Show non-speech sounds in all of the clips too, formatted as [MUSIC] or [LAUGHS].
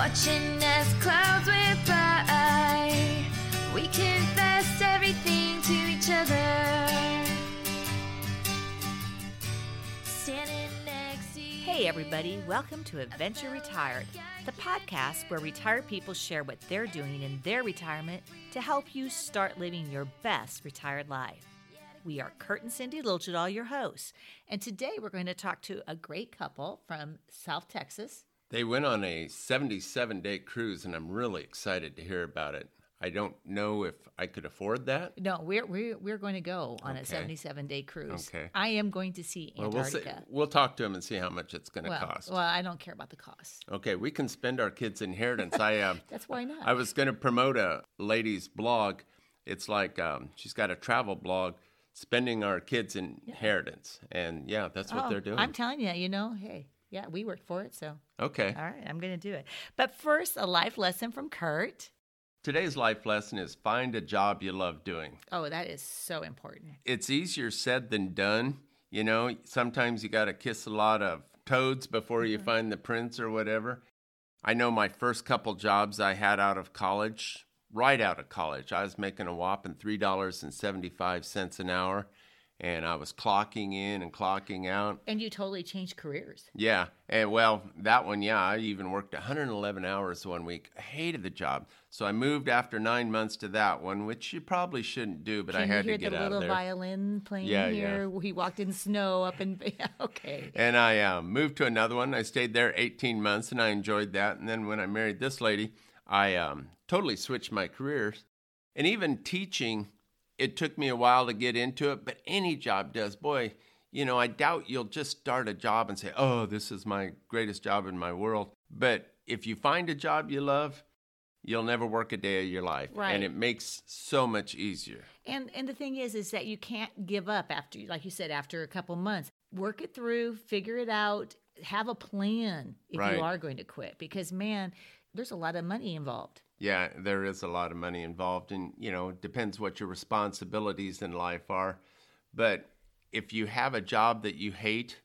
Watching as clouds went by, we confessed everything to each other. Standing next to you. Hey, everybody, welcome to Adventure Retired, the podcast where retired people share what they're doing in their retirement to help you start living your best retired life. We are Kurt and Cindy Littledahl, your hosts, and today we're going to talk to a great couple from South Texas. They went on a 77 day cruise, and I'm really excited to hear about it. I don't know if I could afford that. No, we're we're, we're going to go on a 77 day cruise. Okay. I am going to see Well, we'll, see, Antarctica. we'll talk to him and see how much it's going to well, cost. well, I don't care about the cost. Okay, we can spend our kids' inheritance. I uh, [LAUGHS] That's why not. I was going to promote a lady's blog. It's like um, she's got a travel blog, spending our kids' inheritance, and yeah, that's what Oh, they're doing. I'm telling you, you know, hey, yeah, we worked for it, so okay. all right, I'm going to do it. But first, a life lesson from Kurt. Today's life lesson is find a job you love doing. Oh, that is so important. it's easier said than done. You know, sometimes you got to kiss a lot of toads before you mm-hmm. find the prince or whatever. I know my first couple jobs I had out of college, right out of college, I was making a whopping $3.75 an hour, and I was clocking in and clocking out. And you totally changed careers. Yeah, and well, that one, yeah, I even worked 111 hours one week. I hated the job, so I moved after nine months to that one, which you probably shouldn't do, but Can I had hear to get the out little of there. violin playing Yeah, yeah. here? He walked in snow up in. [LAUGHS] Yeah, okay. And I uh, moved to another one. I stayed there 18 months and I enjoyed that. And then when I married this lady, I um, totally switched my careers. And even teaching, it took me a while to get into it, but any job does. Boy, you know, I doubt you'll just start a job and say, oh, this is my greatest job in my world. But if you find a job you love, you'll never work a day of your life. Right. And it makes so much easier. And and the thing is, is that you can't give up after, like you said, after a couple months. Work it through, figure it out, have a plan if Right. you are going to quit. Because man, there's a lot of money involved. Yeah, there is a lot of money involved, and you know, it depends what your responsibilities in life are. But if you have a job that you hate,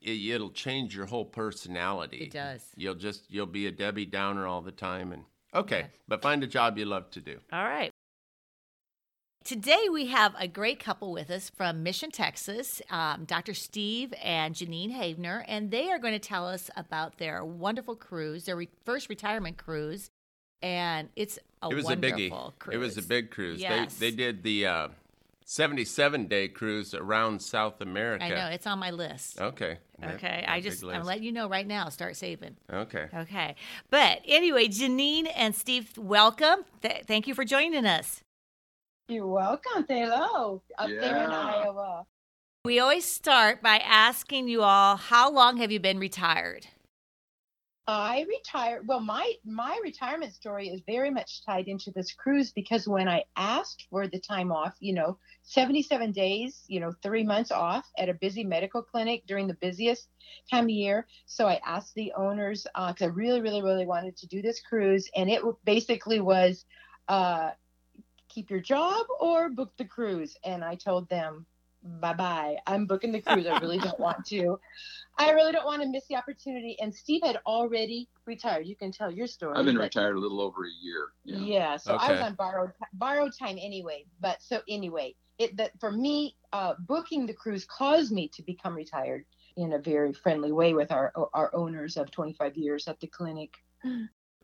it, it'll change your whole personality. It does. You'll just you'll be a Debbie Downer all the time, and okay, Okay. but find a job you love to do. All right. Today we have a great couple with us from Mission, Texas, um, Dr. Steve and Janine Havener, and they are going to tell us about their wonderful cruise, their re- first retirement cruise, and it's a it was a wonderful biggie. cruise. It was a big cruise. Yes. They they did the uh, seventy-seven day cruise around South America. I know it's on my list. Okay. Okay, a I big just I'm letting you know right now. Start saving. Okay. Okay, but anyway, Janine and Steve, welcome. Th- thank you for joining us. You're welcome. Hello. Up there in Iowa. We always start by asking you all, how long have you been retired? I retired. Well, my my retirement story is very much tied into this cruise because when I asked for the time off, you know, 77 days, you know, three months off at a busy medical clinic during the busiest time of year. So I asked the owners because I really, really, really wanted to do this cruise, and it basically was uh, keep your job or book the cruise. And I told them, bye bye. I'm booking the cruise. I really don't want to. I really don't want to miss the opportunity. And Steve had already retired. You can tell your story. I've been but- retired a little over a year. Yeah. Yeah. so I was on borrowed borrowed time anyway. But so anyway, it that for me, uh, booking the cruise caused me to become retired in a very friendly way with our our owners of 25 years at the clinic.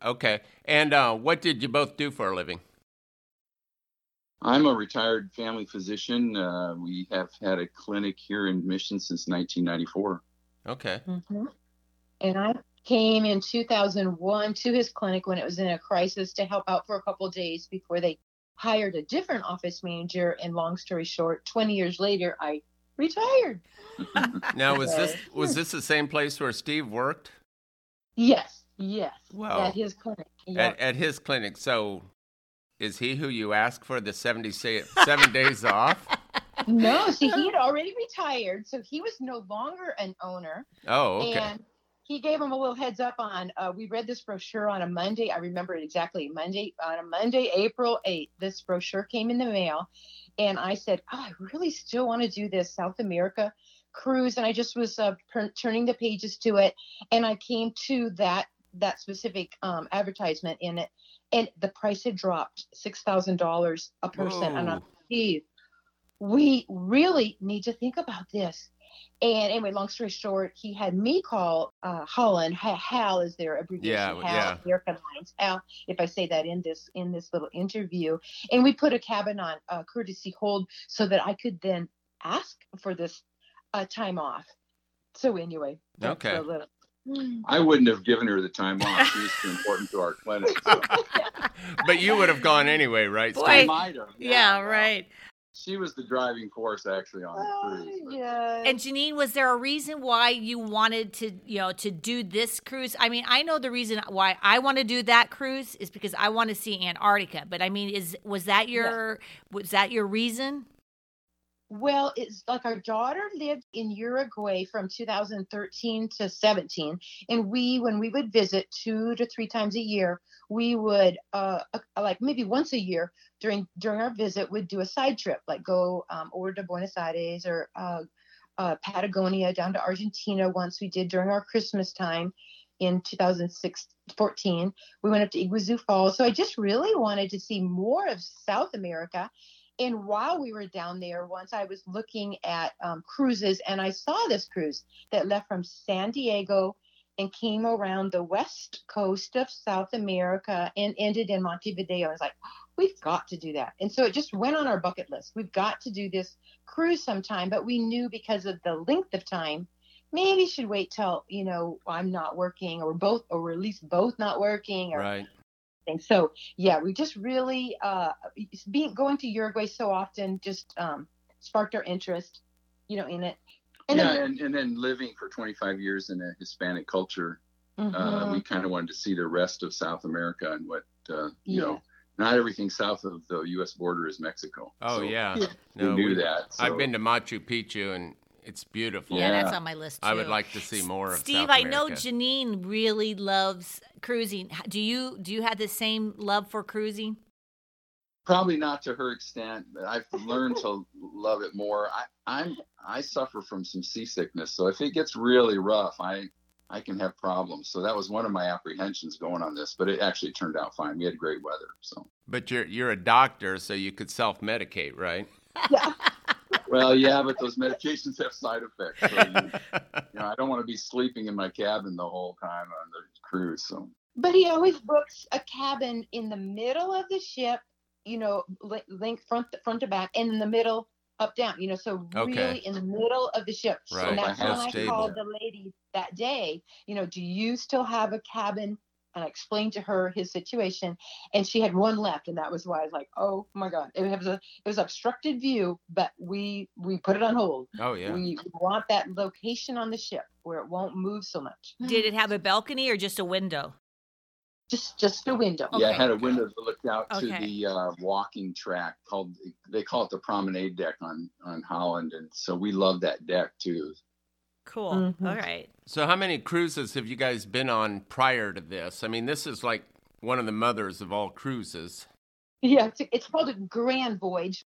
Okay. And uh, what did you both do for a living? I'm a retired family physician. Uh, we have had a clinic here in Mission since 1994. Okay. Mm-hmm. And I came in 2001 to his clinic when it was in a crisis to help out for a couple of days before they hired a different office manager. And long story short, 20 years later, I retired. [LAUGHS] Now was this [LAUGHS] was this the same place where Steve worked Yes, yes, Wow. at his clinic. Yep. at, at his clinic? So is he who you ask for the 70 sa- seven [LAUGHS] days off? no, see, he had already retired, so he was no longer an owner. Oh, okay. And he gave him a little heads up on. Uh, we read this brochure on a Monday. I remember it exactly. Monday on a Monday, April 8th. This brochure came in the mail, and I said, "Oh, I really still want to do this South America cruise." And I just was uh, per- turning the pages to it, and I came to that that specific um, advertisement in it, and the price had dropped six thousand dollars a person. And I'm Whoa. Steve, we really need to think about this. And anyway, long story short, he had me call uh, Holland. HAL is their abbreviation. Yeah, HAL, yeah. American Lines. HAL, if I say that in this in this little interview, and we put a cabin on uh, courtesy hold so that I could then ask for this uh, time off. So anyway, Okay. little. Hmm. I wouldn't have given her the time off. She was too important to our clinic. So [LAUGHS] But you would have gone anyway, right? Boy. I might have. Yeah, well, right. She was the driving force actually on the Oh, cruise. but- yeah. And Janine, was there a reason why you wanted to, you know, to do this cruise? I mean, I know the reason why I want to do that cruise is because I want to see Antarctica. But I mean, is was that your was that your reason? Well, it's like our daughter lived in Uruguay from 2013 to 17, and we, when we would visit two to three times a year, we would, uh, uh, like maybe once a year during during our visit, would do a side trip, like go um, over to Buenos Aires or uh, uh, Patagonia down to Argentina. Once we did during our Christmas time in 2014, We went up to Iguazu Falls, so I just really wanted to see more of South America. And while we were down there, once I was looking at um, cruises, and I saw this cruise that left from San Diego and came around the west coast of South America and ended in Montevideo. I was like, we've got to do that. And so it just went on our bucket list. We've got to do this cruise sometime, but we knew because of the length of time, maybe should wait till, you know, I'm not working or both, or at least both not working or Right. Thing. So yeah, we just really uh, being going to Uruguay so often just um, sparked our interest, you know, in it. And yeah, then, and, and then living for 25 years in a Hispanic culture, uh, Mhm. we kind of wanted to see the rest of South America and what, uh, you Yeah. know, not everything south of the U.S. border is Mexico. Oh So yeah. Yeah. We No, knew we- that. I've been to Machu Picchu and it's beautiful. Yeah, that's on my list too. I would like to see more of that. Steve, South I know Janine really loves cruising. Do you do you have the same love for cruising? probably not to her extent but i've learned to love it more I, i'm i suffer from some seasickness so if it gets really rough i i can have problems so that was one of my apprehensions going on this but it actually turned out fine we had great weather so But you're you're a doctor, so you could self-medicate, right? yeah, [LAUGHS] well yeah but those medications have side effects so you, you know i don't want to be sleeping in my cabin the whole time on the cruise so but he always books a cabin in the middle of the ship, you know, li- length front front to back, and in the middle up down, you know, so Okay. really in the middle of the ship. Right, And that's when I stable. called the lady that day. You know, do you still have a cabin? And I explained to her his situation, and she had one left, and that was why I was like, "Oh my God!" It was a it was obstructed view, but we we put it on hold. oh yeah. We want that location on the ship where it won't move so much. Did it have a balcony or just a window? Just just a window. yeah, Okay. it had a window that looked out to the uh, walking track called they call it the promenade deck on on Holland, and so we love that deck too. Cool. Mhm. All right. So how many cruises have you guys been on prior to this? I mean, this is like one of the mothers of all cruises. Yeah, it's, it's called a grand voyage.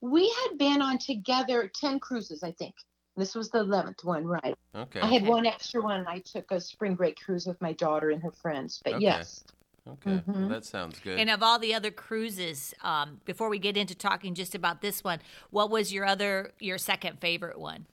We had been on together 10 cruises, I think. This was the 11th one, right? Okay. I had one extra one. I took a spring break cruise with my daughter and her friends. But Okay. yes. Okay. Well, Mhm. that sounds good. And of all the other cruises, um, before we get into talking just about this one, what was your other your second favorite one?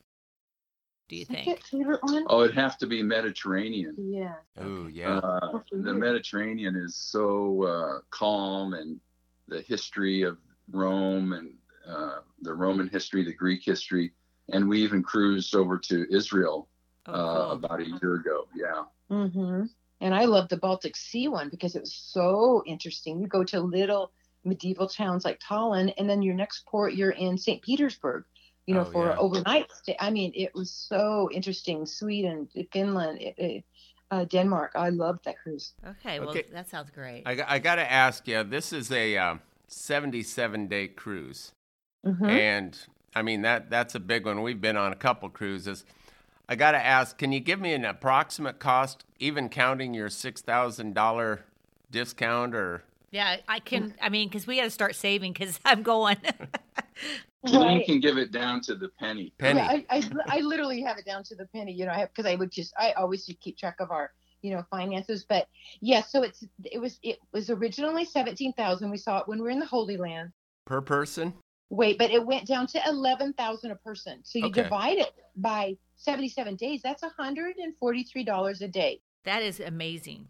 Do you Second think? favorite one? Oh, it'd have to be Mediterranean. Yeah. oh yeah. Uh, the Mediterranean is so uh, calm, and the history of Rome and uh, the Roman history, the Greek history, and we even cruised over to Israel Oh, uh, cool. about a year ago. Yeah. Mm-hmm. And I love the Baltic Sea one because it was so interesting. You go to little medieval towns like Tallinn, and then your next port, you're in St. Petersburg, you know, Oh, for yeah. overnight stay. I mean, it was so interesting. Sweden, Finland, it, it, uh, Denmark. I loved that cruise. Okay, well Okay. that sounds great. I, got- I got to ask you. This is a uh, 77 day cruise, Mhm. and I mean that that's a big one. We've been on a couple cruises. I got to ask, can you give me an approximate cost, even counting your six thousand dollar discount, or yeah, I can. I mean, because we got to start saving because [LAUGHS] I'm going. [LAUGHS] Janine Right. can give it down to the penny. penny? Yeah, I, I, I literally have it down to the penny, you know, I have because I, would just, I always just keep track of our you know, finances. But yeah, so it's it was it was originally seventeen thousand. We saw it when we were in the Holy Land. Per person? Wait, but it went down to eleven thousand a person. So you Okay. divide it by seventy-seven days. That's hundred and forty-three dollars a day. That is amazing.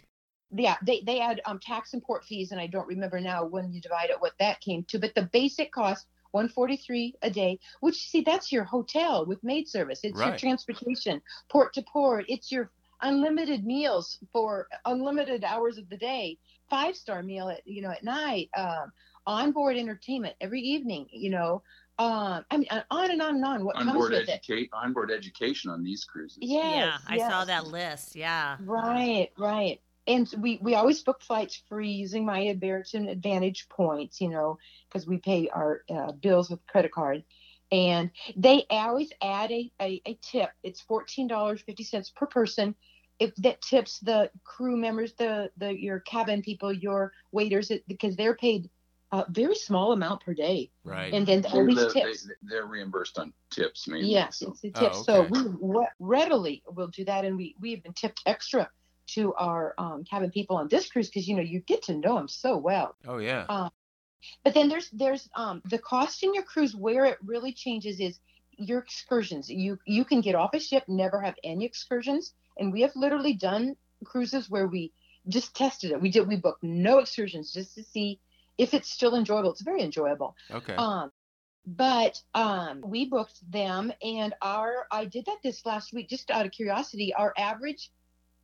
Yeah, they they add um tax and port fees, and I don't remember now when you divide it what that came to. But the basic cost. 143 a day which see that's your hotel with maid service it's your transportation port to port it's your unlimited meals for unlimited hours of the day five star meal at you know at night um onboard entertainment every evening you know um i mean on and on and on what comes onboard with it educate onboard education on these cruises. yes, yeah, I saw that list. Yeah. Right, right. And we, we always book flights free using my American Advantage points, you know, because we pay our uh, bills with credit card. And they always add a, a, a tip. It's $14.50 per person. If that tips the crew members, the, the your cabin people, your waiters, it, because they're paid a very small amount per day. Right. And then all They're, these tips. they, are reimbursed on tips mainly. Yes, so. it's a Oh, tip. So we re- readily will do that, and we we have been tipped extra to our um, cabin people on this cruise because you know you get to know them so well. oh, yeah. Uh, But then there's there's um, the cost in your cruise where it really changes is your excursions. You you can get off a ship, never have any excursions, and we have literally done cruises where we just tested it. We did we booked no excursions just to see if it's still enjoyable. It's very enjoyable. okay. Um, but um, we booked them, and our I did that this last week just out of curiosity. Our average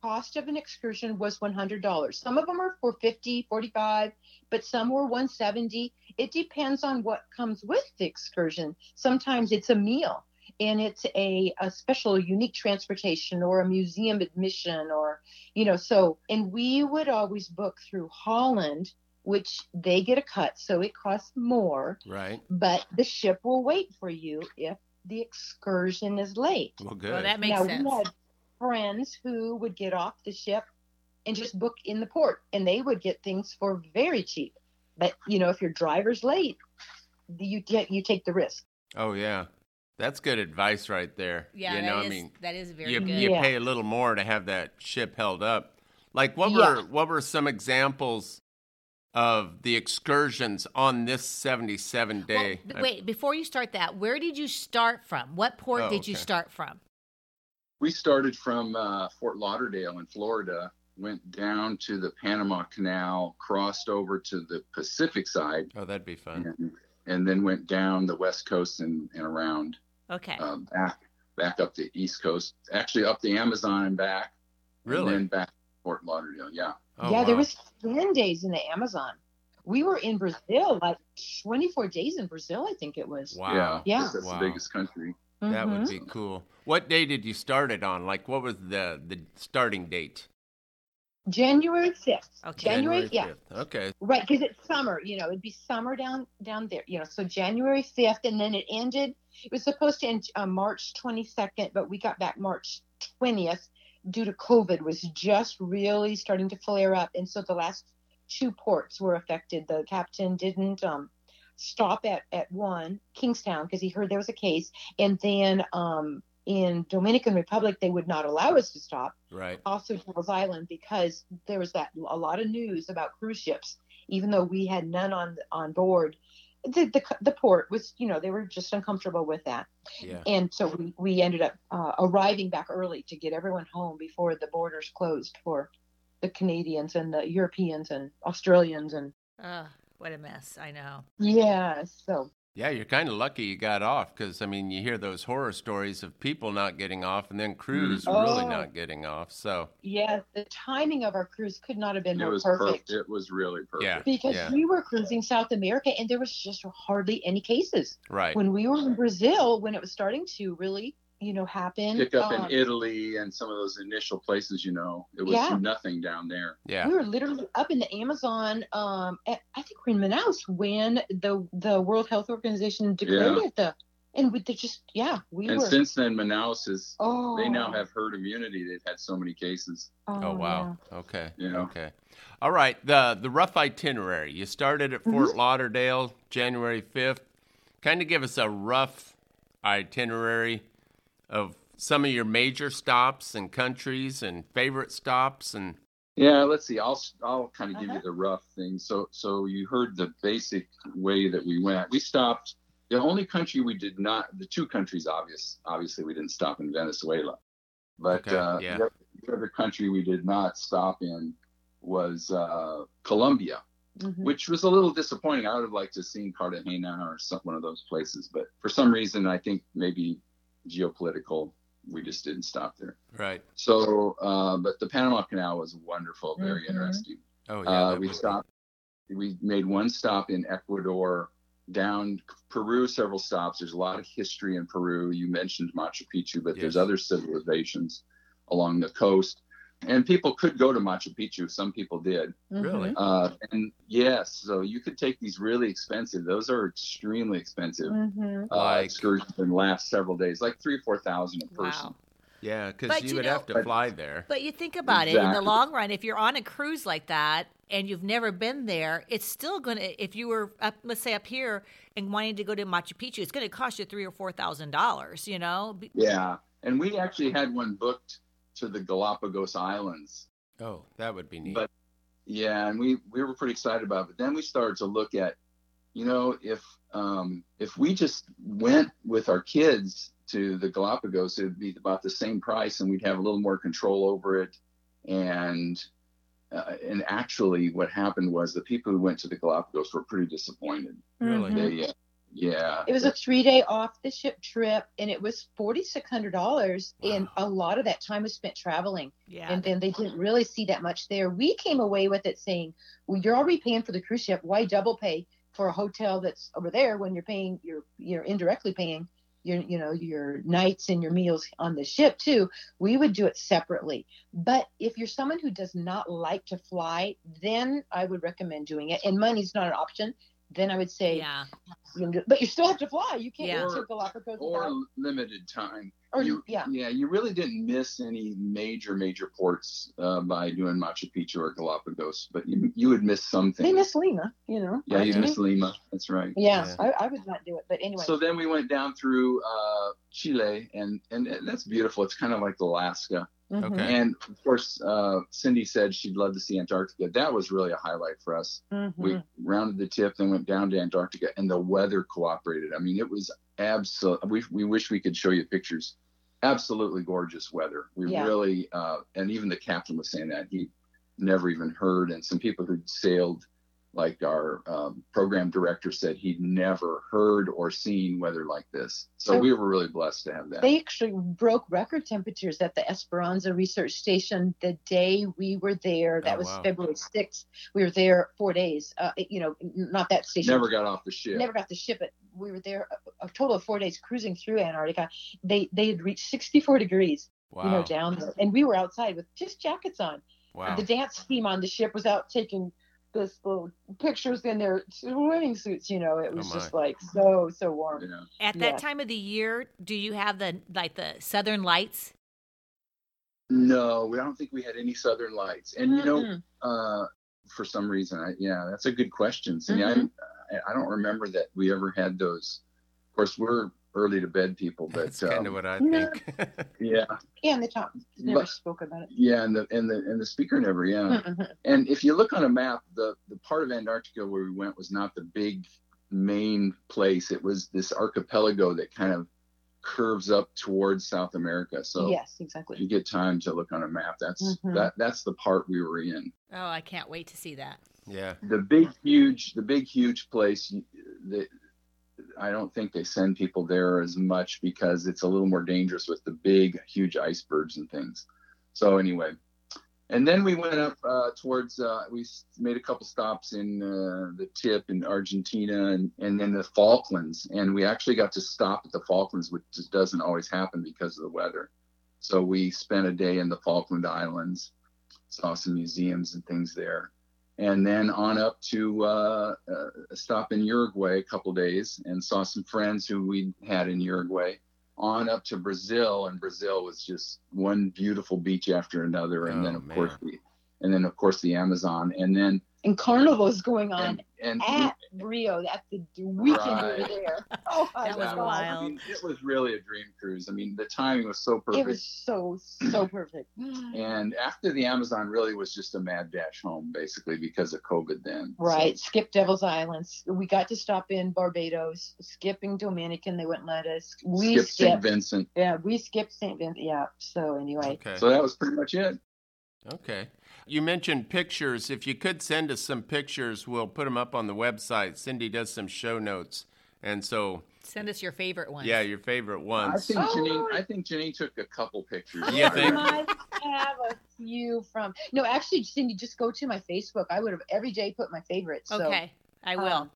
cost of an excursion was $100. Some of them are for 50, 45, but some were 170. It depends on what comes with the excursion. Sometimes it's a meal and it's a, a special unique transportation or a museum admission or you know so and we would always book through Holland which they get a cut so it costs more right. but the ship will wait for you if the excursion is late. Well, good. Well, that makes now sense. We had friends who would get off the ship and just book in the port, and they would get things for very cheap. But you know, if your driver's late, you get you take the risk. oh, yeah. That's good advice right there. Yeah, You know, is- I mean, that is very you, good. you Yeah. pay a little more to have that ship held up. Like what Yeah. were what were some examples of the excursions on this 77 day? b- wait, before you start that, where did you start from? What port Oh, did you start from? We started from uh, Fort Lauderdale in Florida, went down to the Panama Canal, crossed over to the Pacific side, Oh, that'd be fun. and, and then went down the West Coast and, and around Okay. uh, back back up the East Coast, actually up the Amazon and back, Really? and then back to Fort Lauderdale. Yeah, Oh, yeah, there was ten days in the Amazon. We were in Brazil, like twenty four days in Brazil, I think it was. Wow. yeah, Yeah. That's Wow. the biggest country. That would Mhm. be cool. What day did you start it on? Like, what was the the starting date? January fifth. Okay. January, yeah. 5th. Okay. Right, because it's summer, you know, it'd be summer down down there, you know. So January fifth, and then it ended. It was supposed to end uh, March twenty second, but we got back March twentieth due to COVID. Was just really starting to flare up, and so the last two ports were affected. The captain didn't um, stop at at one Kingstown because he heard there was a case, and then um, in Dominican Republic they would not allow us to stop Right. also Devil's Island because there was that a lot of news about cruise ships, even though we had none on on board. The, the, the port was, you know, they were just uncomfortable with that. Yeah. And so we, we ended up uh, arriving back early to get everyone home before the borders closed for the Canadians and the Europeans and Australians. And Ugh, what a mess. I know. yeah, so Yeah, you're kind of lucky you got off because, I mean, you hear those horror stories of people not getting off and then crews Mm. really Oh. not getting off. So, yeah, the timing of our cruise could not have been It more was perfect. perfect. It was really perfect. Yeah. Because Yeah. we were cruising South America and there was just hardly any cases. right. when we were in Brazil, when it was starting to really, you know, happen. Pick up um, in Italy and some of those initial places, you know, it was Yeah. nothing down there. yeah. We were literally up in the Amazon. Um, at, I think we're in Manaus when the the World Health Organization declared Yeah. it the, and we they just yeah we and were. since then, Manaus is oh, they now have herd immunity. They've had so many cases. Oh, wow. Okay. You know. Okay. All right. The the rough itinerary. You started at Fort Mm-hmm. Lauderdale, January 5th. Kind of give us a rough itinerary of some of your major stops and countries and favorite stops and Yeah, let's see. I'll I'll kind of give Uh-huh. you the rough thing. So so you heard the basic way that we went. We stopped. The only country we did not, the two countries, obvious, obviously we didn't stop in Venezuela, but Okay, uh, yeah. the, the other country we did not stop in was uh, Colombia, Mhm. which was a little disappointing. I would have liked to have seen Cartagena or some one of those places, but for some reason, I think maybe geopolitical, we just didn't stop there. right. So, uh, but the Panama Canal was wonderful, very Mhm. interesting. Oh yeah. Uh, we was- stopped. We made one stop in Ecuador, down Peru, several stops. There's a lot of history in Peru. You mentioned Machu Picchu, but there's other civilizations along the coast, and people could go to Machu Picchu. Some people did. Really? Uh, and yes, so you could take these really expensive. Those are extremely expensive. Mhm. Uh, Like- excursions and last several days, like three, or four thousand a person. Wow. Yeah, because you, you would know- have to fly there. But you think about it in the long run, if you're on a cruise like that and you've never been there, it's still going to, if you were up, let's say up here and wanting to go to Machu Picchu, it's going to cost you three or four thousand dollars, you know? Yeah, and we actually had one booked to the Galapagos Islands. Oh, that would be neat. But yeah, and we we were pretty excited about it. But then we started to look at, you know, if um, if we just went with our kids to the Galapagos, it'd be about the same price, and we'd have a little more control over it. And uh, and actually, what happened was the people who went to the Galapagos were pretty disappointed. Really? Mhm. They, uh, yeah, It was a three day off the ship trip, and it was forty six hundred dollars. And a lot of that time was spent traveling, Yeah. and then they didn't really see that much there. We came away with it saying, "Well, you're already paying for the cruise ship. Why double pay for a hotel that's over there when you're paying? You're you're indirectly paying your you know your nights and your meals on the ship too. We would do it separately. But if you're someone who does not like to fly, then I would recommend doing it. And money's not an option. Then I would say yeah. You can do- but you still have to fly. You can't Yeah. go to Galapagos or without- limited time. or you, yeah. yeah, you really didn't miss any major major ports uh, by doing Machu Picchu or Galapagos, but you you would miss something. They miss Lima, you know. yeah, you miss Lima. That's right. Yeah, Yeah. I, I would not do it. But anyway, So then we went down through uh, Chile, and, and and that's beautiful. It's kind of like Alaska. mhm. Okay. And of course, uh, Cindy said she'd love to see Antarctica. That was really a highlight for us. Mhm. We rounded the tip, then went down to Antarctica, and the weather cooperated. I mean, it was absolute. We we wish we could show you pictures. Absolutely gorgeous weather. We Yeah. really, uh, and even the captain was saying that he never even heard. And some people who sailed, like our um, program director, said he'd never heard or seen weather like this. So So- we were really blessed to have that. They actually broke record temperatures at the Esperanza Research Station the day we were there. That Oh, was wow. February 6th. We were there four days. Uh, you know, not that station. never got off the ship. Never got to ship it. We were there a, a total of four days cruising through Antarctica. They they had reached 64 degrees, wow. you know, down there, and we were outside with just jackets on. wow. The dance team on the ship was out taking this little pictures in their swimming suits. You know, it was Oh, just like so so warm. You know. At that Yeah. time of the year, do you have the like the southern lights? No, we I don't think we had any southern lights. And you know, uh, for some reason, I, yeah, that's a good question. See, Mhm. I, I don't remember that we ever had those. Of course, we're early to bed people, but That's kind um, of what I yeah. think. [LAUGHS] yeah, yeah, and the top never But- spoke about it. yeah, and the and the and the speaker never, yeah. Mhm. And if you look on a map, the the part of Antarctica where we went was not the big main place. It was this archipelago that kind of curves up towards South America. So yes, if you get time to look on a map, that's Mhm. that that's the part we were in. Oh, I can't wait to see that. yeah. the big huge the big huge place that i don't think they send people there as much because it's a little more dangerous with the big huge icebergs and things. So anyway and then we went up uh, towards uh, we made a couple stops in uh, the tip in argentina and, and then the falklands. And we actually got to stop at the falklands which just doesn't always happen because of the weather. So we spent a day in the falkland islands saw some museums and things there and then on up to uh, uh, a stop in Uruguay a couple days and saw some friends who we had in Uruguay. On up to Brazil, and Brazil was just one beautiful beach after another, and Oh, then of man. course the, and then of course the Amazon, and then And carnival carnivals going on And- and at Rio at the weekend Right. we were there. [LAUGHS] Oh, my That was wild. I mean, it was really a dream cruise. I mean, the timing was so perfect. It was so so [CLEARS THROAT] perfect. And after the Amazon really was just a mad dash home, basically because of COVID then. Right, skip Devil's Islands. We got to stop in Barbados, skipping Dominican. They wouldn't let us. So We skip St. Vincent. Yeah, we skipped St. Vincent. Yeah. So anyway, Okay. So that was pretty much it. Okay. You mentioned pictures. If you could send us some pictures, we'll put them up on the website. Cindy does some show notes. And so, Send us your favorite ones. yeah, your favorite I ones. think Oh. Janine. I think Janine took a couple pictures. You I think? might have a few from. No, actually, Cindy, just go to my Facebook. I would have every day put my favorites. So, Okay, I will. um,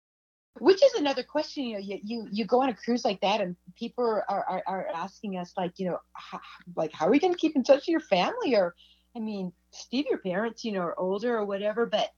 which is another question. You know, you, you you go on a cruise like that, and people are are, are asking us like, you know, how, like how are we going to keep in touch with your family? Or, I mean, Steve, your parents, you know, are older or whatever, but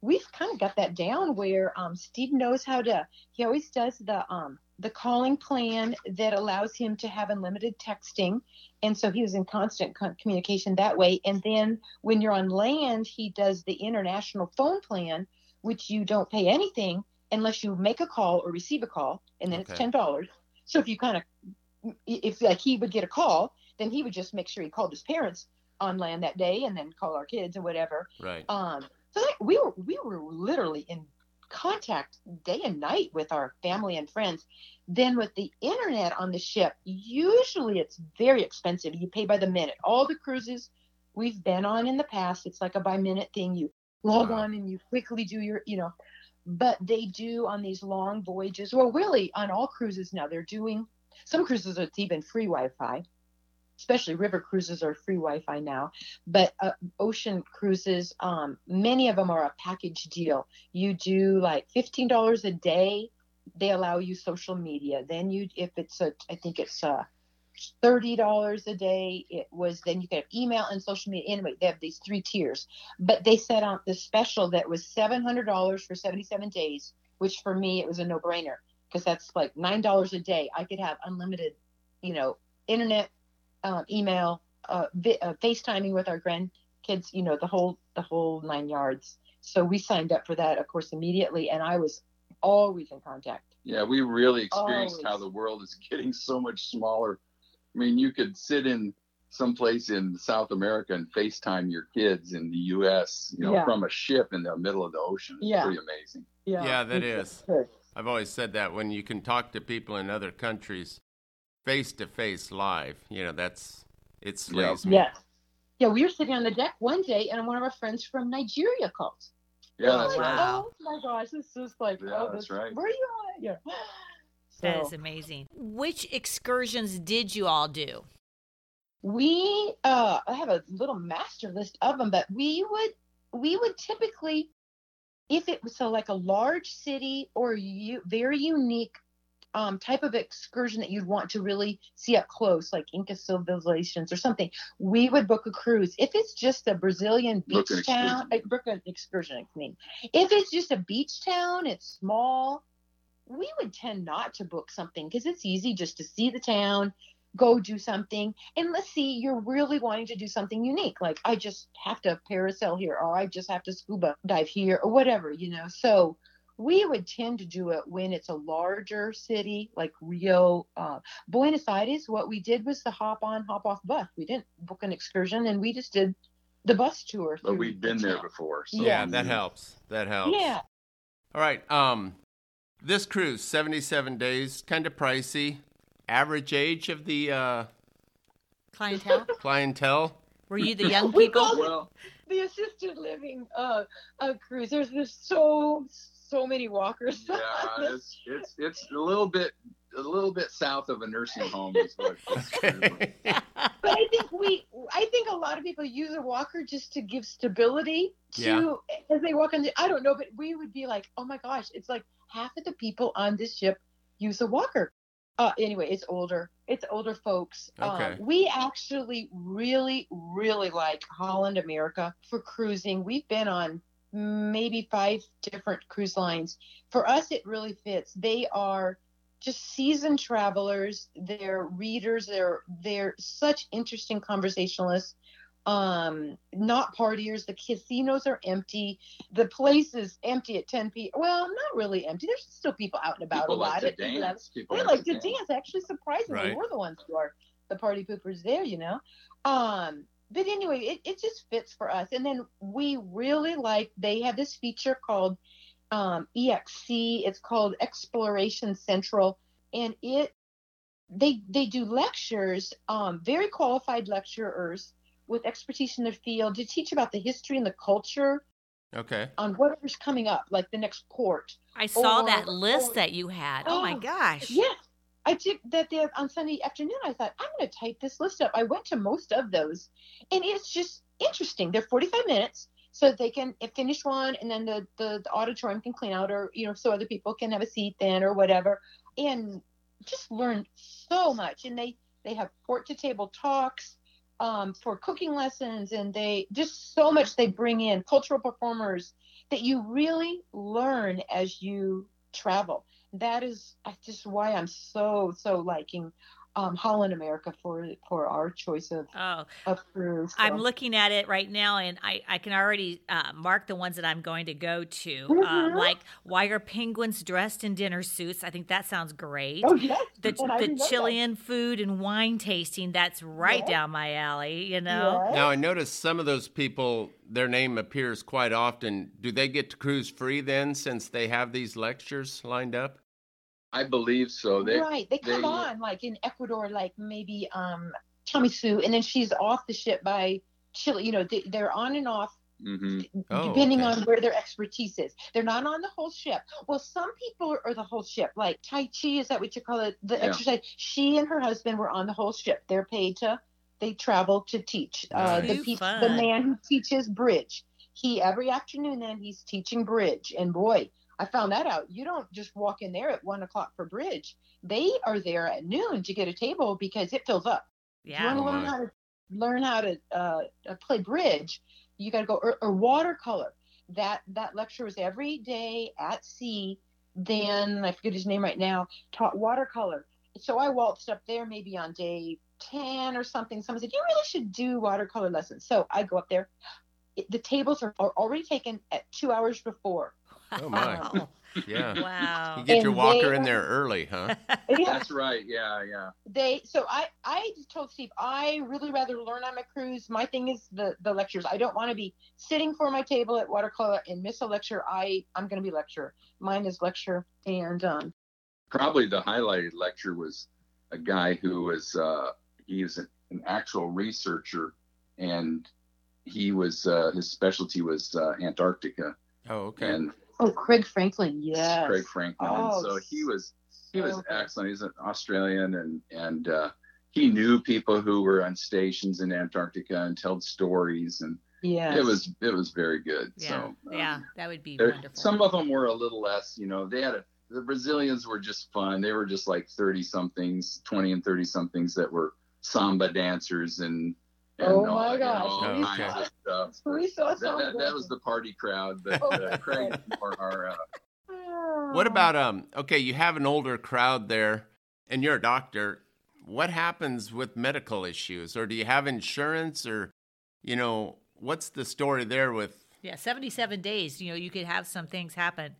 we've kind of got that down where um, Steve knows how to. He always does the um the calling plan that allows him to have unlimited texting, and so he was in constant con- communication that way. And then when you're on land, he does the international phone plan, which you don't pay anything unless you make a call or receive a call, and then it's ten dollars. So if you kind of, if like he would get a call, then he would just make sure he called his parents on land that day, and then call our kids or whatever. Right. Um, so like we were we were literally in contact day and night with our family and friends. Then with the internet on the ship, usually it's very expensive. You pay by the minute. All the cruises we've been on in the past, it's like a by minute thing. You log Wow. on and you quickly do your, you know, but they do on these long voyages. Well, really on all cruises now, they're doing some cruises it's even free Wi-Fi. Especially river cruises are free Wi-Fi now, but uh, ocean cruises, um, many of them are a package deal. You do like fifteen dollars a day. They allow you social media. Then you, if it's a, I think it's uh thirty dollars a day. It was then you can have email and social media. Anyway, they have these three tiers. But they set out this special that was seven hundred dollars for seventy-seven days, which for me it was a no-brainer because that's like nine dollars a day. I could have unlimited, you know, internet, um, email, uh, vi- uh, FaceTiming with our grandkids. You know, the whole the whole nine yards. So we signed up for that, of course, immediately, and I was always in contact. Yeah, we really experienced how the world is getting so much smaller. I mean, you could sit in someplace in South America and FaceTime your kids in the U.S. You know, Yeah. from a ship in the middle of the ocean. It's Yeah. pretty amazing. Yeah, that it's is. I've always said that when you can talk to people in other countries face to face live, you know, that's it slays me. Yes. Yeah, we were sitting on the deck one day, and one of our friends from Nigeria called. Yeah, that's Oh, right. wow. Oh my gosh, this is like, Yeah, oh, that's this, right. Where are you at? Yeah. That So is amazing. Which excursions did you all do? we, uh, I have a little master list of them, but we would, we would typically, if it was so like a large city or you very unique um, type of excursion that you'd want to really see up close, like Inca civilizations or something, we would book a cruise. If it's just a Brazilian beach town, like book an excursion, I mean. If it's just a beach town, it's small, we would tend not to book something because it's easy just to see the town, go do something. And let's see, you're really wanting to do something unique. Like I just have to parasail here, or I just have to scuba dive here, or whatever, you know. So we would tend to do it when it's a larger city like Rio, uh, Buenos Aires. What we did was the hop on, hop off bus. We didn't book an excursion, and we just did the bus tour. But through we've the been there before. So Yeah, we- that helps. That helps. Yeah. All right. Um, this cruise, 77 days, kind of pricey. Average age of the uh, Clientele? [LAUGHS] clientele? Were you the young [LAUGHS] We people? called it- Well, the assisted living uh, uh cruise. There's there's so so many walkers. yeah, [LAUGHS] it's it's it's a little bit a little bit south of a nursing home is what [LAUGHS] Okay. but I think we I think a lot of people use a walker just to give stability to Yeah. as they walk on the I don't know, but we would be like, oh my gosh, it's like half of the people on this ship use a walker. Uh, anyway, it's older. It's older folks. Okay. Um, we actually really, really like Holland America for cruising. We've been on maybe five different cruise lines. For us, it really fits. They are just seasoned travelers. They're readers. They're they're such interesting conversationalists. um not partiers the casinos are empty the place is empty at 10 p well not really empty there's still people out and about People a lot like to It- it- dance. People they like like to dance actually surprisingly Right. we're the ones who are the party poopers there you know um but anyway it, it just fits for us and then we really like they have this feature called um exc it's called exploration central and it they they do lectures um very qualified lecturers with expertise in their field to teach about the history and the culture Okay. on whatever's coming up like the next port I saw Or- that list or- that you had. Oh, my Oh, gosh. Yes. I did that there on Sunday afternoon. I thought, I'm going to type this list up. I went to most of those, and it's just interesting. They're 45 minutes, so they can finish one, and then the, the, the auditorium can clean out, or, you know, so other people can have a seat then or whatever, and just learn so much. And they, they have port to table talks um, for cooking lessons, and they just so much they bring in cultural performers that you really learn as you travel that is just why I'm so so liking um, Holland America for for our choice of Oh, of cruise. So. I'm looking at it right now, and I, I can already uh, mark the ones that I'm going to go to. Um, Mhm. like, why are penguins dressed in dinner suits? I think that sounds great. Oh yes, the and the remember that. Chilean food and wine tasting, that's right Yes. down my alley, you know? Yes. Now I noticed some of those people, their name appears quite often. Do they get to cruise free then, since they have these lectures lined up? I believe so. They right, they come they- on like in Ecuador, like maybe um Tommy Sue, and then she's off the ship by Chile. You know, they, they're on and off hmm Oh, depending okay. on where their expertise is. They're not on the whole ship. Well, some people are the whole ship, like Tai Chi, is that what you call it? The Yeah. exercise. She and her husband were on the whole ship. They're paid to, they travel to teach. Uh, the, Nice. Pe- the man who teaches bridge, he every afternoon then he's teaching bridge. And boy, I found that out. You don't just walk in there at one o'clock for bridge. They are there at noon to get a table because it fills up. If you Yeah. want to learn how to learn how to uh, uh, play bridge, you got to go or, or watercolor. That that lecture was every day at sea. Then I forget his name right now. Taught watercolor. So I waltzed up there maybe on day ten or something. Someone said you really should do watercolor lessons. So I go up there. It, the tables are, are already taken at two hours before. [LAUGHS] Oh my. Wow. Yeah. wow. You get your walker they- in there early, huh? Yeah. [LAUGHS] That's right. Yeah, yeah. they so i i just told steve i really rather learn on my cruise my thing is the the lectures i don't want to be sitting for my table at watercolor and miss a lecture i i'm going to be lecturer mine is lecture and um Probably the highlighted lecture was a guy who was uh, he was an, an actual researcher, and he was uh, his specialty was uh, Antarctica Oh, okay. and oh craig franklin yes Craig Franklin. Oh, so he was he was so good. excellent. He's an Australian and and uh, he knew people who were on stations in Antarctica and told stories and yes it was it was very good. Yeah. So um, yeah. That would be there- wonderful. some of them were a little less. You know, they had a the Brazilians were just fun. They were just like thirty somethings, twenty and thirty somethings that were samba dancers and. And Oh all- my you know, gosh. Oh, okay. of stuff. [LAUGHS] we saw That, some that, that was the party crowd, but Oh, uh, Craig or our uh, What about um? Okay, you have an older crowd there, and you're a doctor. What happens with medical issues, or do you have insurance, or you know, what's the story there with? yeah, 77 days, you know, you could have some things happen.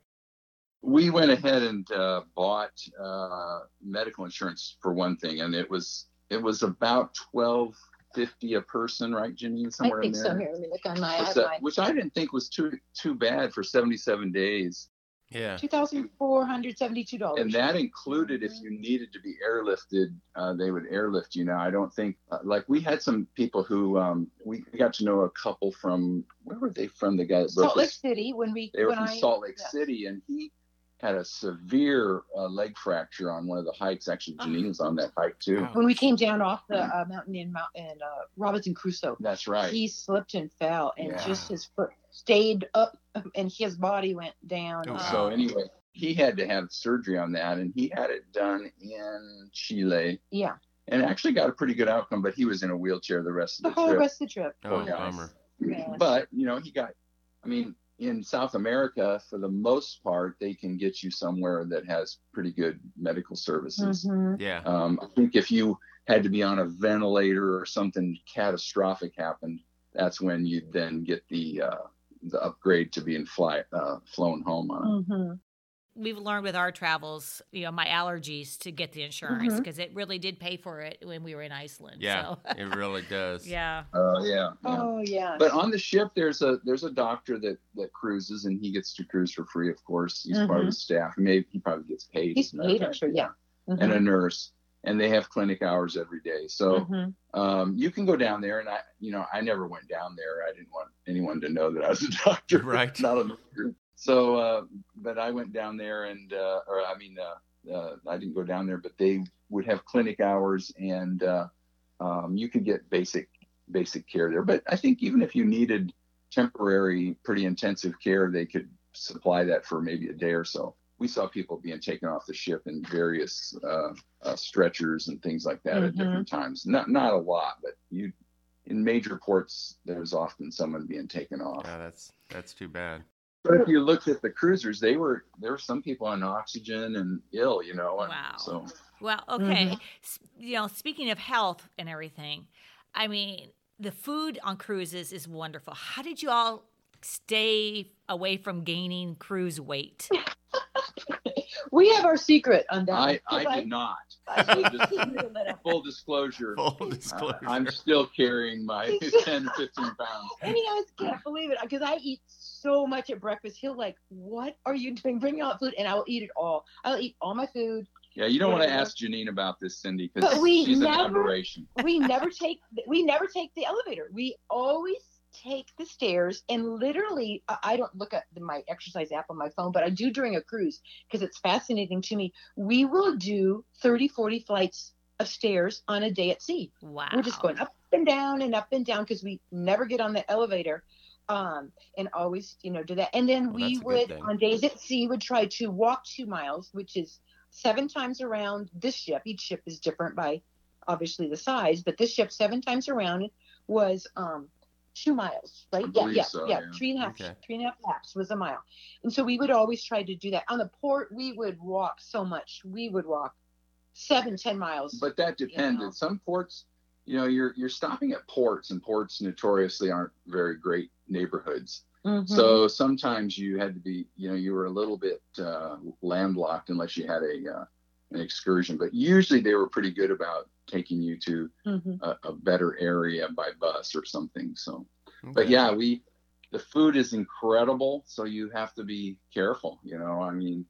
we went ahead and uh, bought uh, medical insurance for one thing, and it was it was about twelve fifty a person, right, Janine? i Somewhere think in so there. here let me look on my, I Which, that- which I didn't think was too too bad for seventy seven days, Yeah. $2472 and that included if you needed to be airlifted, uh, they would airlift you. Now I don't think uh, like we had some people who um, we got to know a couple from where were they from? The guy that broke salt lake city when we They were when from I, Salt Lake yeah. City, and he had a severe uh, leg fracture on one of the hikes. Actually, Oh. Janine was on that hike too. When we came down off the uh, mountain in Mount in uh, Robinson Crusoe, That's right. he slipped and fell, and Yeah. just his foot stayed up, and his body went down. Oh, wow. so anyway, he had to have surgery on that, and he had it done in Chile, Yeah, and actually got a pretty good outcome. But he was in a wheelchair the rest of the whole trip. rest of the trip. Oh, Yeah. bummer. Yeah. But you know, he got. I mean, in South America, for the most part, they can get you somewhere that has pretty good medical services. Mhm. Yeah. Um, I think if you had to be on a ventilator or something catastrophic happened, that's when you'd then get the uh, the upgrade to being fly uh, flown home on. it. We've learned with our travels, you know, my allergies to get the insurance because it really did pay for it when we were in Iceland. Yeah, So. it really [LAUGHS] does. yeah. Oh yeah. yeah. Oh yeah. But on the ship, there's a there's a doctor that that cruises, and he gets to cruise for free. Of course, he's part of the staff. Maybe he probably gets paid. He's as a matter of paid, I'm fact. sure. Yeah. And a nurse, and they have clinic hours every day. So Mhm. um, you can go down there, and I, you know, I never went down there. I didn't want anyone to know that I was a doctor. Right. [LAUGHS] Not a doctor. So, uh, but I went down there, and uh, or I mean, uh, uh, I didn't go down there, but they would have clinic hours, and uh, um, you could get basic basic care there. But I think even if you needed temporary, pretty intensive care, they could supply that for maybe a day or so. We saw people being taken off the ship in various uh, uh, stretchers and things like that at Mhm. different times. Not not a lot, but you in major ports there's often someone being taken off. Yeah, that's that's too bad. But if you looked at the cruisers, they were there were some people on oxygen and ill, you know. and Wow. So Well, okay. Mhm. S- You know, speaking of health and everything, I mean, the food on cruises is wonderful. How did you all stay away from gaining cruise weight? [LAUGHS] We have our secret on that. I one. I did [LAUGHS] not. I- So just I- I- [LAUGHS] full disclosure. Full I- disclosure. I'm still carrying my 10 15 pounds. And he guys can't believe it because I eat so much at breakfast. He'll like, "What are you doing? Bring me out food," and I will eat it all. I'll eat all my food. Yeah, you don't want to ask Janine about this, Cindy, because But we an never- aberration. [LAUGHS] We never take we never take the elevator. We always take the stairs and literally I- I don't look at my exercise app on my phone, but I do during a cruise because it's fascinating to me. We will do 30, 40 flights of stairs on a day at sea. Wow. We're just going up and down and up and down because we never get on the elevator. Um, and always, you know, do that. And then Well, we that's a good would, on days at sea, would try to walk two miles, which is seven times around this ship. Each ship is different by obviously the size, but this ship seven times around was um two miles, right? Yeah, yeah, so, yeah, yeah. Three and a half, Okay. three and a half laps was a mile. And so we would always try to do that. On the port, we would walk so much. We would walk seven, ten miles. But that depended. know. Some ports, you know, you're you're stopping at ports, and ports notoriously aren't very great neighborhoods. Mhm. So sometimes you had to be, you know, you were a little bit uh, landlocked unless you had a uh, an excursion. But usually they were pretty good about taking you to Mhm. a, a better area by bus or something. So, but yeah, we the food is incredible, so you have to be careful. You know, I mean,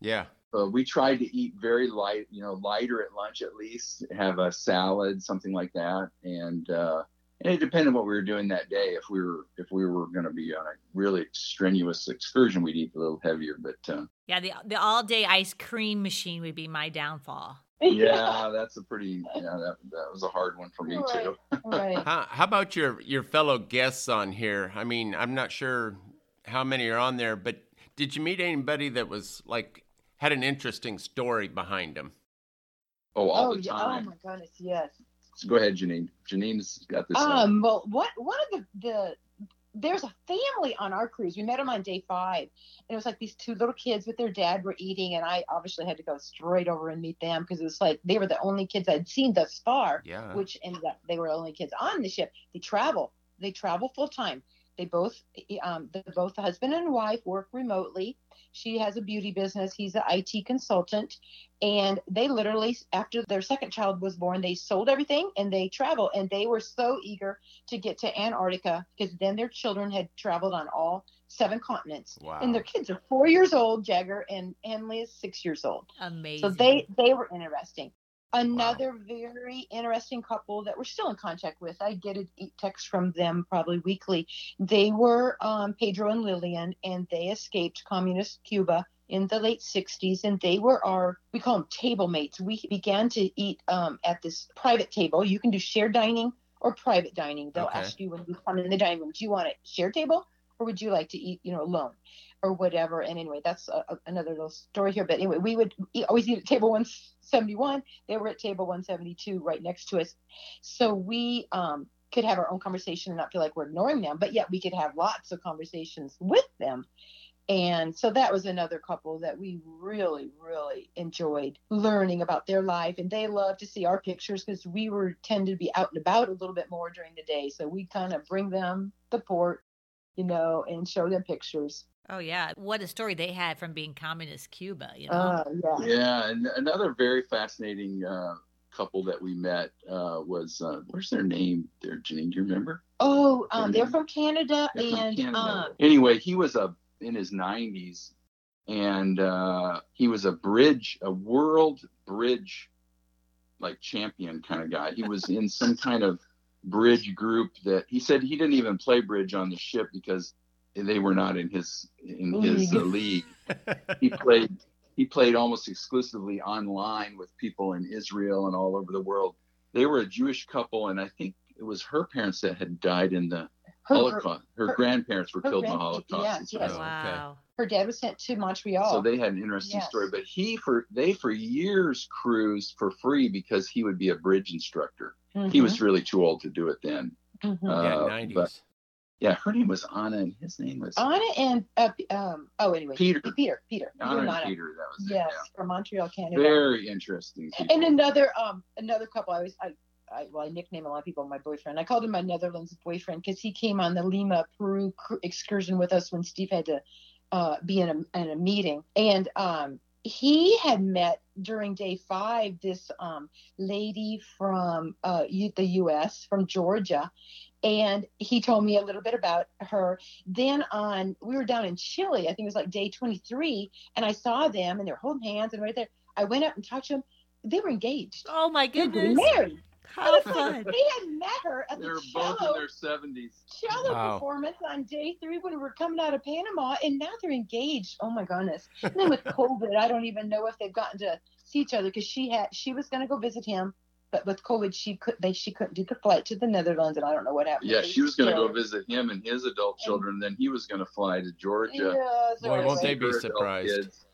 Yeah. Uh, we tried to eat very light, you know, lighter at lunch at least, have a salad, something like that, and uh, and it depended on what we were doing that day. If we were if we were going to be on a really strenuous excursion, we'd eat a little heavier. But uh, Yeah, the the all day ice cream machine would be my downfall. [LAUGHS] yeah, that's a pretty yeah that that was a hard one for me too. right. [LAUGHS] How, how about your your fellow guests on here? I mean, I'm not sure how many are on there, but did you meet anybody that was like had an interesting story behind him. Oh, all oh, the yeah. oh my goodness, yes. So go ahead, Janine. Janine's got this. uh, Um, well, what one of the the there's a family on our cruise. We met them on day five, and it was like these two little kids with their dad were eating, and I obviously had to go straight over and meet them because it was like they were the only kids I'd seen thus far, Yeah. which ended up they were the only kids on the ship. They travel, they travel full time. They both, um, the, both the husband and wife work remotely. She has a beauty business. He's an IT consultant, and they literally, after their second child was born, they sold everything and they travel. And they were so eager to get to Antarctica because then their children had traveled on all seven continents. Wow. And their kids are four years old, Jagger, and Henley is six years old. Amazing. So they they were interesting. Another very interesting couple that we're still in contact with. I get a text from them probably weekly. They were um, Pedro and Lillian, and they escaped communist Cuba in the late 60s, and they were our we call them table mates. We began to eat um, at this private table. You can do shared dining or private dining. They'll Okay. ask you when you come in the dining room, do you want a shared table or would you like to eat, you know, alone? Or whatever. And anyway, that's a, a- another little story here. But anyway, we would eat, always eat at table 171. They were at table 172 right next to us. So we um, could have our own conversation and not feel like we're ignoring them, but yet we could have lots of conversations with them. And so that was another couple that we really, really enjoyed learning about their life. And they love to see our pictures because we were tend to be out and about a little bit more during the day. So we kind of bring them the port, you know, and show them pictures. Oh yeah, what a story they had from being communist Cuba. You know. Uh, yeah. Yeah, and another very fascinating uh, couple that we met uh, was uh, where's their name there, Janine? Do you remember? Oh, um, they're from Canada, They're from and Canada. um, anyway, he was a in his 90s, and uh, he was a bridge, a world bridge like champion kind of guy. He was in some kind of bridge group that he said he didn't even play bridge on the ship because they were not in his in his uh, league. [LAUGHS] He played he played almost exclusively online with people in Israel and all over the world. They were a Jewish couple, and I think it was her parents that had died in the her, her, Holocaust. Her, her- grandparents were her killed in the Holocaust. yes, yes. well. wow. her dad was sent to Montreal. So they had an interesting Yes. story. But he for they for years cruised for free because he would be a bridge instructor. He was really too old to do it then. Mhm. Uh, yeah, nineties. but- Yeah, her name was Anna, and his name was Anna and uh, um. Oh, anyway, Peter. Peter. Peter. Anna and Anna. Peter. That was it. Yes, yeah. from Montreal, Canada. Very interesting. people. And another um another couple I was I, I well I nickname a lot of people my boyfriend. I called him my Netherlands boyfriend because he came on the Lima Peru cr- excursion with us when Steve had to uh, be in a in a meeting and um he had met during day five this um lady from uh the U.S. from Georgia. And he told me a little bit about her. Then on, we were down in Chile. I think it was like day 23, and I saw them, and they were holding hands, and right there, I went up and touched them. They were engaged. Oh my goodness. They were married. How fun. He had met her at they the were both in their seventies. cello Wow. performance on day three when we were coming out of Panama, and now they're engaged. Oh my goodness! And then with [LAUGHS] COVID, I don't even know if they've gotten to see each other because she had she was going to go visit him, but with COVID, she could they she couldn't do the flight to the Netherlands, and I don't know what happened. Yeah, she was going to go visit him and his adult children. Then he was going to fly to Georgia. Yeah, Boy, won't they be surprised. kids,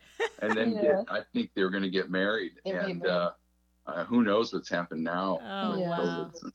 and then [LAUGHS] Yeah. get, I think they were going to get married. They're getting and married. uh, uh, who knows what's happened now? Oh, Yeah. COVID.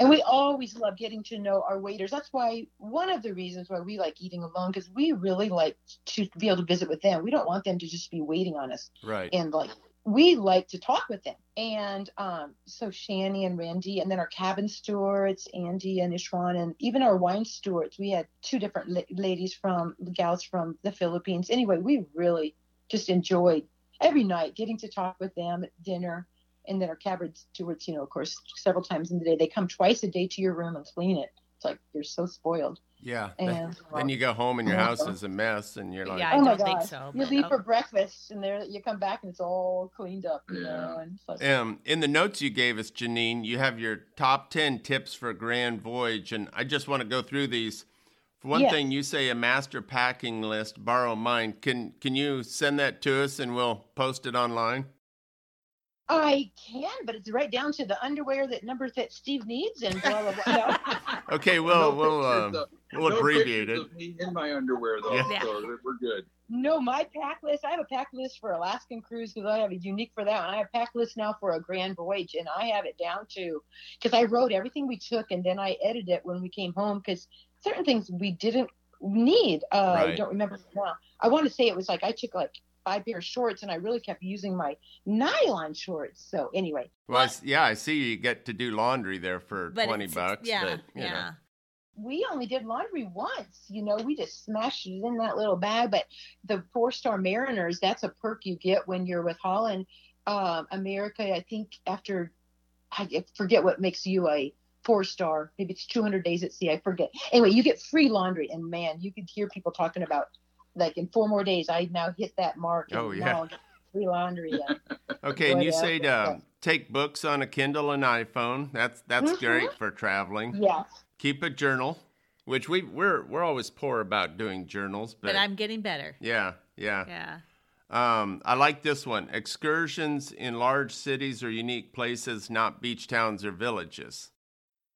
And we always love getting to know our waiters. That's why one of the reasons why we like eating alone because we really like to be able to visit with them. We don't want them to just be waiting on us. Right. And like we like to talk with them. And um, so Shani and Randy, and then our cabin stewards, Andy and Ishwan, and even our wine stewards. We had two different la- ladies from gals from the Philippines. Anyway, we really just enjoyed every night getting to talk with them at dinner. And then our cabin stewards, you know, of course, several times in the day, they come twice a day to your room and clean it. It's like you're so spoiled. Yeah. And then you go home and your house is a mess, and you're like, Yeah, I oh don't think God. so, You leave oh. for breakfast, and there you come back and it's all cleaned up. You Yeah. know, and it's Um, in the notes you gave us, Janine, you have your top 10 tips for a grand voyage. And I just want to go through these. For one Yes. thing, you say a master packing list, borrow mine. Can, can you send that to us and we'll post it online? I can, but it's right down to the underwear that number that Steve needs and blah blah blah. No. [LAUGHS] Okay, well, No we'll, pictures um, of- we'll no abbreviate it. of me in my underwear though, Yeah. so we're good. No, my pack list. I have a pack list for Alaskan cruise because I have a unique for that. And I have a pack list now for a grand voyage, and I have it down to because I wrote everything we took, and then I edited it when we came home because certain things we didn't need. Uh, I don't remember now. I want to say it was like I took like five pair of shorts, and I really kept using my nylon shorts. So anyway, Well, I s yeah, I see you get to do laundry there for But 20 bucks. Yeah, but, you know. yeah. we only did laundry once. You know, we just smashed it in that little bag. But the four star mariners, that's a perk you get when you're with Holland. Um, America, I think after, I forget what makes you a four star. Maybe it's 200 days at sea. I forget. Anyway, you get free laundry. And man, you could hear people talking about like in four more days, I now hit that mark. and Oh, yeah. now free laundry. And, [LAUGHS] Okay, and you Whatever. say to take books on a Kindle and iPhone. That's that's Mhm. great for traveling. yes. Keep a journal, which we we're we're always poor about doing journals, but, But I'm getting better. yeah, yeah. Yeah. Um, I like this one. Excursions in large cities or unique places, not beach towns or villages.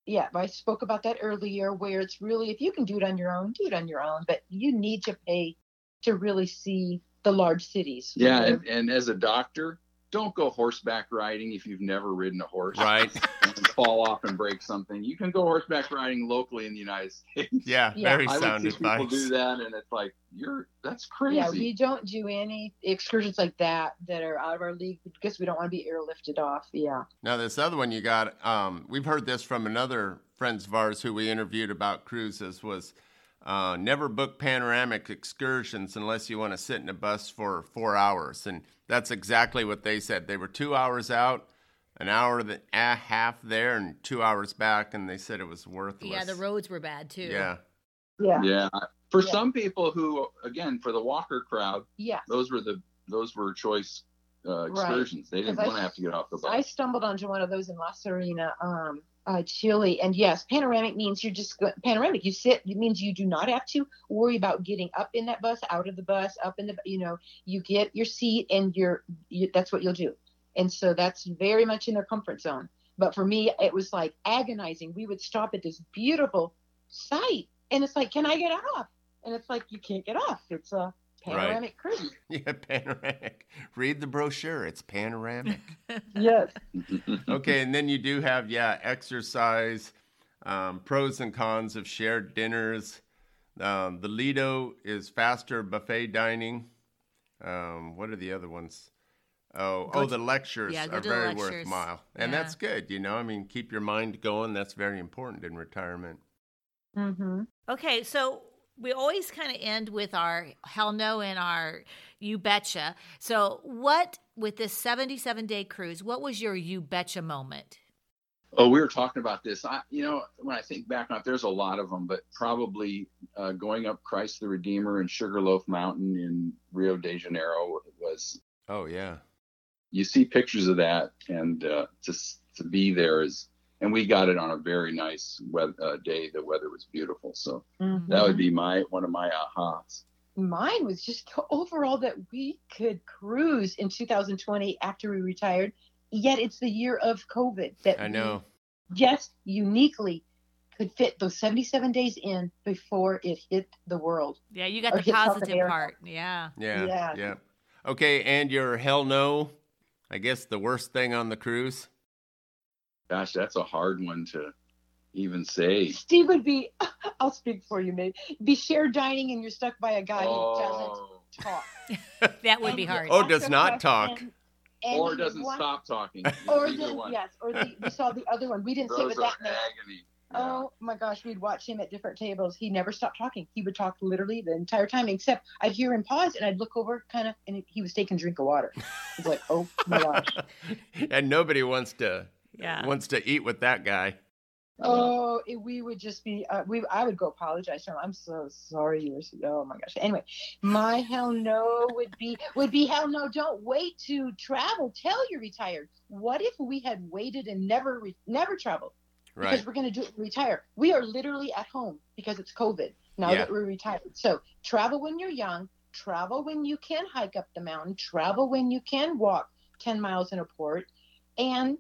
yeah, I spoke about that earlier, where it's really if you can do it on your own, do it on your own, but you need to pay to really see the large cities. Yeah, and, and as a doctor, don't go horseback riding if you've never ridden a horse Right. [LAUGHS] and fall off and break something. You can go horseback riding locally in the United States. [LAUGHS] Yeah, Yeah. very I sound would see people do that, and it's like you're that's crazy. Yeah, we don't do any excursions like that that are out of our league because we don't want to be airlifted off. Yeah. Now, this other one you got, um, we've heard this from another friends of ours who we interviewed about cruises was uh, never book panoramic excursions unless you want to sit in a bus for four hours. And that's exactly what they said. They were two hours out, an hour and a half there, and two hours back, and they said it was worthless. Yeah, the roads were bad too. Yeah. Yeah. yeah, for Yeah. some people who, again, for the walker crowd, Yeah. those were the those were choice uh, Right. excursions. They didn't want to have to get off the bus. I stumbled onto one of those in La Serena, um, uh, Chile, and yes, panoramic means you're just panoramic. You sit. It means you do not have to worry about getting up in that bus, out of the bus, up in the. You know, you get your seat, and you're. You, that's what you'll do, and so that's very much in their comfort zone. But for me, it was like agonizing. We would stop at this beautiful site, and it's like, can I get off? And it's like you can't get off. It's a panoramic cruise. [LAUGHS] Yeah, panoramic. Read the brochure. It's panoramic. [LAUGHS] Yes. [LAUGHS] okay, and then you do have yeah exercise, um, pros and cons of shared dinners. Um, the Lido is faster buffet dining. Um, what are the other ones? Oh, Go oh, to- the lectures yeah, are very lectures. worthwhile, and Yeah. that's good. You know, I mean, keep your mind going. That's very important in retirement. Mm-hmm. Okay, so we always kind of end with our hell no and our you betcha. So, what with this 77 day cruise, what was your you betcha moment? Oh, we were talking about this. I, you know, when I think back on it, there's a lot of them, but probably uh, going up Christ the Redeemer and Sugarloaf Mountain in Rio de Janeiro was. Oh yeah, You see pictures of that, and uh, just to be there is. And we got it on a very nice weather, uh, day. The weather was beautiful, so Mm-hmm. that would be my one of my ahas. mine was just the overall that we could cruise in 2020 after we retired yet it's the year of covid that I know. just uniquely could fit those 77 days in before it hit the world Yeah, you got the positive part. Yeah. Yeah, yeah, Yeah. Okay, and your hell no. I guess the worst thing on the cruise. Gosh, that's a hard one to even say. steve would be [LAUGHS] i'll speak for you maybe be shared dining and you're stuck by a guy who Oh, doesn't talk [LAUGHS] That would And be hard. Oh, does not talk. and or doesn't wa- stop talking. [LAUGHS] or the, yes or the we saw the other one we didn't sit Those with are that man agony. Yeah. Oh my gosh, we'd watch him at different tables. He never stopped talking. He would talk literally the entire time, except I'd hear him pause and I'd look over kind of, and he was taking a drink of water. It's like, oh my gosh. and nobody wants to Yeah. wants to eat with that guy. Oh, it, we would just be, uh, we, I would go apologize to him. I'm so sorry. You were, so- oh my gosh. Anyway, my hell no would be, would be hell no. Don't wait to travel. Tell you're retired. What if we had waited and never, re- never traveled? Right. because we're going to do it retire. We are literally at home because it's COVID now Yeah. that we're retired. So travel when you're young, travel when you can hike up the mountain, travel when you can walk 10 miles in a port. And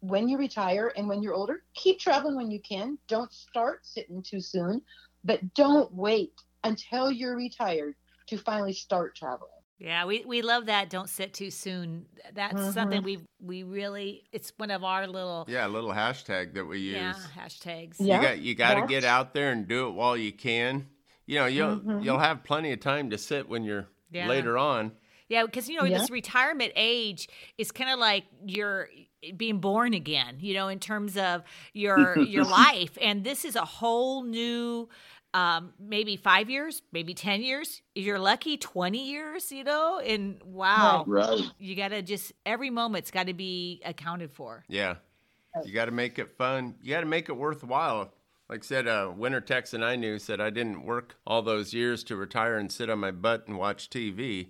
when you retire and when you're older, keep traveling when you can. Don't start sitting too soon, but don't wait until you're retired to finally start traveling. Yeah, we, we love that. Don't sit too soon. That's Mhm. something we we really. It's one of our little yeah, little hashtag that we use. yeah hashtags. Yeah. You got you got to that's- get out there and do it while you can. You know, you'll Mhm. you'll have plenty of time to sit when you're Yeah. later on. Yeah, because you know Yeah. this retirement age is kind of like you're being born again. You know, in terms of your [LAUGHS] your life, and this is a whole new. Um, maybe five years, maybe ten years. If you're lucky, twenty years. You know, and wow, Right. you got to just every moment's got to be accounted for. Yeah. You got to make it fun. You got to make it worthwhile. Like I said, uh, Winter Texan I knew said I didn't work all those years to retire and sit on my butt and watch TV.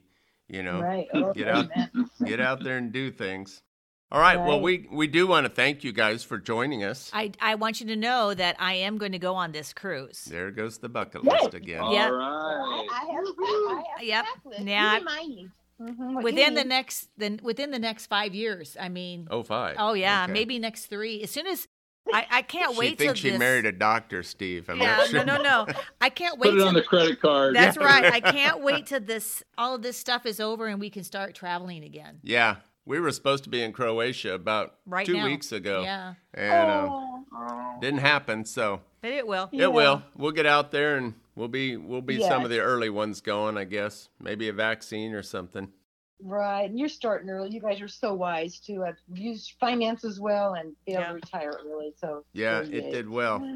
You know, Right. Oh, Get out. amen. get out there and do things. All right. Well, we we do want to thank you guys for joining us. I I want you to know that I am going to go on this cruise. There goes the bucket Yay. list again. All Yeah. I, right. I have, I have Yep. checklist. Now- You remind me. Mhm, Within the next then within the next five years. I mean, Oh, five. Oh yeah, Okay. maybe next three. As soon as I, I can't She wait till thinks she this. married a doctor, Steve. I'm yeah, not sure. no, no, no. I can't wait. Put it on the credit card. that's right. I [LAUGHS] can't wait till this all of this stuff is over and we can start traveling again. Yeah, We were supposed to be in Croatia about Right two now. weeks ago, Yeah, and uh, didn't happen. So but it will. Yeah. it will. We'll get out there and we'll be we'll be some of the early ones going. I guess maybe a vaccine or something. Right. And you're starting early. You guys are so wise to uh, use finances well and be able Yeah. to retire early. So Yeah, it yay. did well.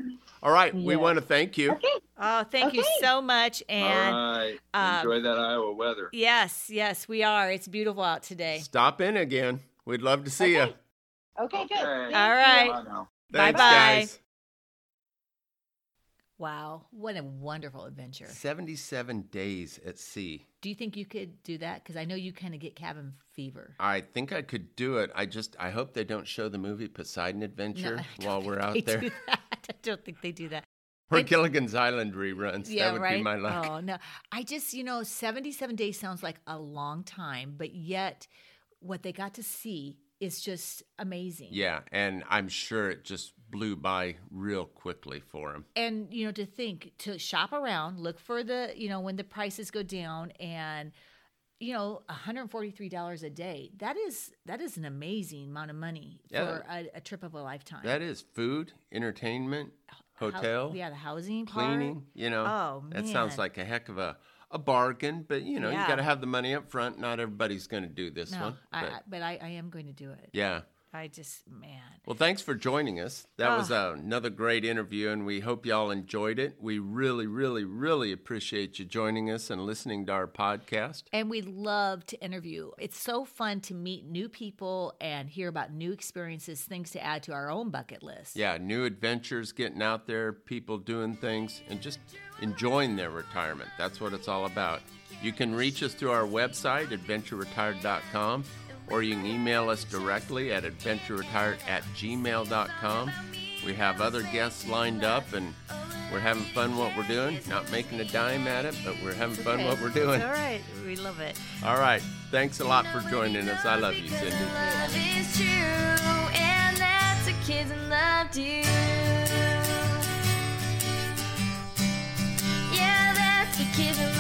All right, we want to thank you. Okay. Oh, thank you so much. And All right. um, Enjoy that Iowa weather. yes, yes, we are. It's beautiful out today. Stop in again. We'd love to see Okay. you. Okay, good. Okay. Thank All you. right. Bye now. Thanks, Bye-bye. guys. Wow, what a wonderful adventure. 77 days at sea. Do you think you could do that? Because I know you kind of get cabin fever. I think I could do it. I just I hope they don't show the movie Poseidon Adventure don't while we're out there. [LAUGHS] I don't think they do that. Or It- Gilligan's Island reruns. Yeah, that would right. be my luck. Oh no, I just you know, seventy-seven days sounds like a long time, but yet what they got to see is just amazing. Yeah, and I'm sure it just blew by real quickly for him. and you know to think to shop around look for the you know when the prices go down and you know $143 a day that is that is an amazing amount of money Yeah. for a, a trip of a lifetime That is food, entertainment, hotel, yeah the housing part. cleaning. You know, Oh, that sounds like a heck of a a bargain. But you know, Yeah. you got to have the money up front. Not everybody's going to do this no one. But, I, but I, I am going to do it yeah. I just man Well, thanks for joining us. That was Ah. uh, another great interview, and we hope y'all enjoyed it. We really, really, really appreciate you joining us and listening to our podcast. and we love to interview. It's so fun to meet new people and hear about new experiences, things to add to our own bucket list. Yeah, new adventures, getting out there, people doing things, and just enjoying their retirement. That's what it's all about. You can reach us through our website, adventureretired.com, or you can email us directly at adventureretired at gmail.com. We have other guests lined up, and we're having fun what we're doing. Not making a dime at it, but we're having fun what we're doing. It's all right. We love it. All right. Thanks a lot for joining us. I love you, Cindy. Love is true, and that's the kids loved you. Yeah, that's the kids